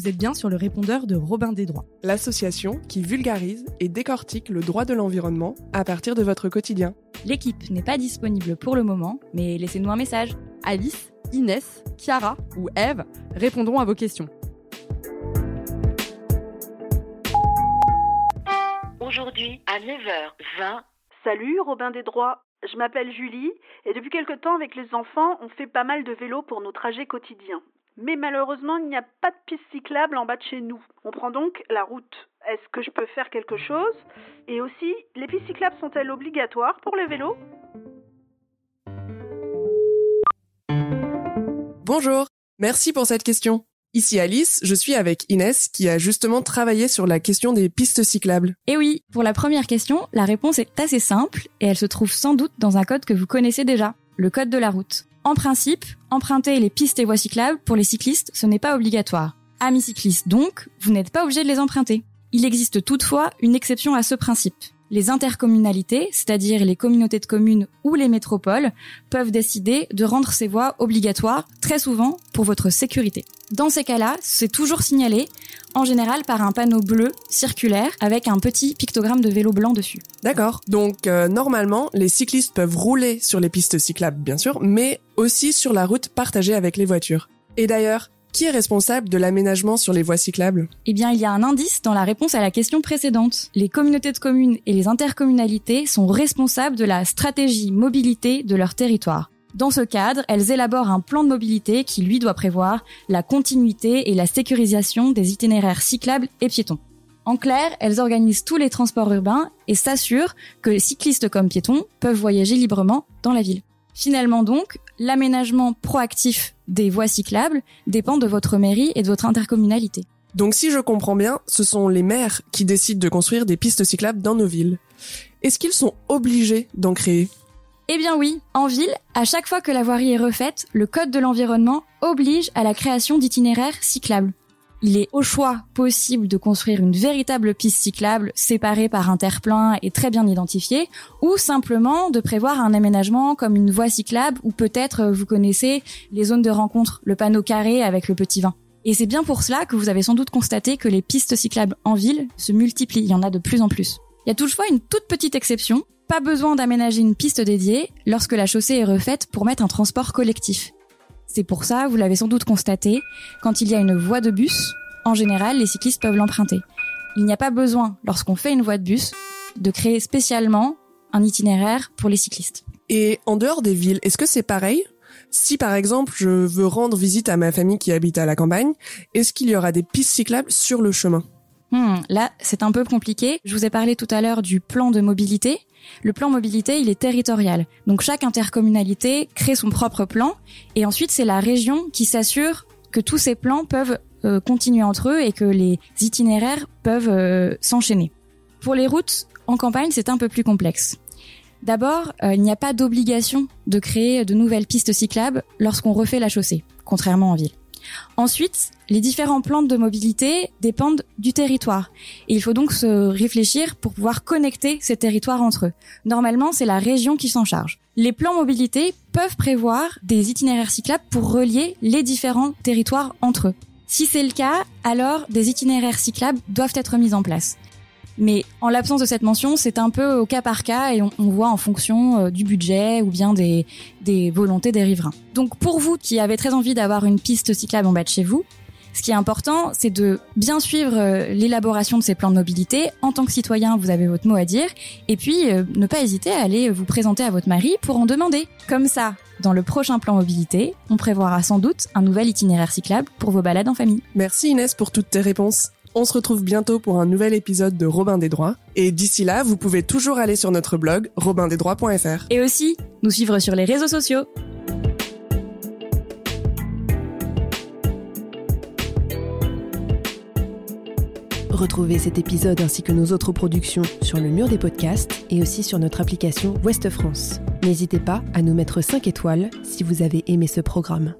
Vous êtes bien sur le répondeur de Robin des Droits, l'association qui vulgarise et décortique le droit de l'environnement à partir de votre quotidien. L'équipe n'est pas disponible pour le moment, mais laissez-nous un message. Alice, Inès, Chiara ou Eve répondront à vos questions. Aujourd'hui à 9h20. Salut Robin des Droits, je m'appelle Julie et depuis quelque temps avec les enfants on fait pas mal de vélo pour nos trajets quotidiens. Mais malheureusement, il n'y a pas de piste cyclable en bas de chez nous. On prend donc la route. Est-ce que je peux faire quelque chose? Et aussi, les pistes cyclables sont-elles obligatoires pour les vélos Bonjour, merci pour cette question. Ici Alice, je suis avec Inès qui a justement travaillé sur la question des pistes cyclables. Et oui, pour la première question, la réponse est assez simple et elle se trouve sans doute dans un code que vous connaissez déjà, le code de la route. En principe, emprunter les pistes et voies cyclables pour les cyclistes, ce n'est pas obligatoire. Amis cyclistes donc, vous n'êtes pas obligé de les emprunter. Il existe toutefois une exception à ce principe. Les intercommunalités, c'est-à-dire les communautés de communes ou les métropoles, peuvent décider de rendre ces voies obligatoires, très souvent pour votre sécurité. Dans ces cas-là, c'est toujours signalé, en général par un panneau bleu circulaire avec un petit pictogramme de vélo blanc dessus. D'accord. Donc euh, normalement, les cyclistes peuvent rouler sur les pistes cyclables, bien sûr, mais aussi sur la route partagée avec les voitures. Et d'ailleurs, qui est responsable de l'aménagement sur les voies cyclables? Eh bien, il y a un indice dans la réponse à la question précédente. Les communautés de communes et les intercommunalités sont responsables de la stratégie mobilité de leur territoire. Dans ce cadre, elles élaborent un plan de mobilité qui, lui, doit prévoir la continuité et la sécurisation des itinéraires cyclables et piétons. En clair, elles organisent tous les transports urbains et s'assurent que les cyclistes comme piétons peuvent voyager librement dans la ville. Finalement donc, l'aménagement proactif des voies cyclables dépend de votre mairie et de votre intercommunalité. Donc si je comprends bien, ce sont les maires qui décident de construire des pistes cyclables dans nos villes. Est-ce qu'ils sont obligés d'en créer? Eh bien oui, en ville, à chaque fois que la voirie est refaite, le Code de l'environnement oblige à la création d'itinéraires cyclables. Il est au choix possible de construire une véritable piste cyclable séparée par un terre-plein et très bien identifiée, ou simplement de prévoir un aménagement comme une voie cyclable ou peut-être vous connaissez les zones de rencontre, le panneau carré avec le petit vin. Et c'est bien pour cela que vous avez sans doute constaté que les pistes cyclables en ville se multiplient, il y en a de plus en plus. Il y a toutefois une toute petite exception, pas besoin d'aménager une piste dédiée lorsque la chaussée est refaite pour mettre un transport collectif. C'est pour ça, vous l'avez sans doute constaté, quand il y a une voie de bus, en général, les cyclistes peuvent l'emprunter. Il n'y a pas besoin, lorsqu'on fait une voie de bus, de créer spécialement un itinéraire pour les cyclistes. Et en dehors des villes, est-ce que c'est pareil? Si par exemple je veux rendre visite à ma famille qui habite à la campagne, est-ce qu'il y aura des pistes cyclables sur le chemin? Hmm, Là, c'est un peu compliqué. Je vous ai parlé tout à l'heure du plan de mobilité. Le plan mobilité, il est territorial. Donc chaque intercommunalité crée son propre plan et ensuite c'est la région qui s'assure que tous ces plans peuvent euh, continuer entre eux et que les itinéraires peuvent euh, s'enchaîner. Pour les routes en campagne, c'est un peu plus complexe. D'abord, euh, il n'y a pas d'obligation de créer de nouvelles pistes cyclables lorsqu'on refait la chaussée, contrairement en ville. Ensuite, les différents plans de mobilité dépendent du territoire. Il faut donc se réfléchir pour pouvoir connecter ces territoires entre eux. Normalement, c'est la région qui s'en charge. Les plans mobilité peuvent prévoir des itinéraires cyclables pour relier les différents territoires entre eux. Si c'est le cas, alors des itinéraires cyclables doivent être mis en place. Mais en l'absence de cette mention, c'est un peu au cas par cas et on, voit en fonction euh, du budget ou bien des, volontés des riverains. Donc pour vous qui avez très envie d'avoir une piste cyclable en bas de chez vous, ce qui est important, c'est de bien suivre euh, l'élaboration de ces plans de mobilité. En tant que citoyen, vous avez votre mot à dire. Et puis, euh, ne pas hésiter à aller vous présenter à votre mari pour en demander. Comme ça, dans le prochain plan mobilité, on prévoira sans doute un nouvel itinéraire cyclable pour vos balades en famille. Merci Inès pour toutes tes réponses. On se retrouve bientôt pour un nouvel épisode de Robin des Droits. Et d'ici là, vous pouvez toujours aller sur notre blog robindesdroits.fr. Et aussi, nous suivre sur les réseaux sociaux. Retrouvez cet épisode ainsi que nos autres productions sur le mur des podcasts et aussi sur notre application Ouest France. N'hésitez pas à nous mettre 5 étoiles si vous avez aimé ce programme.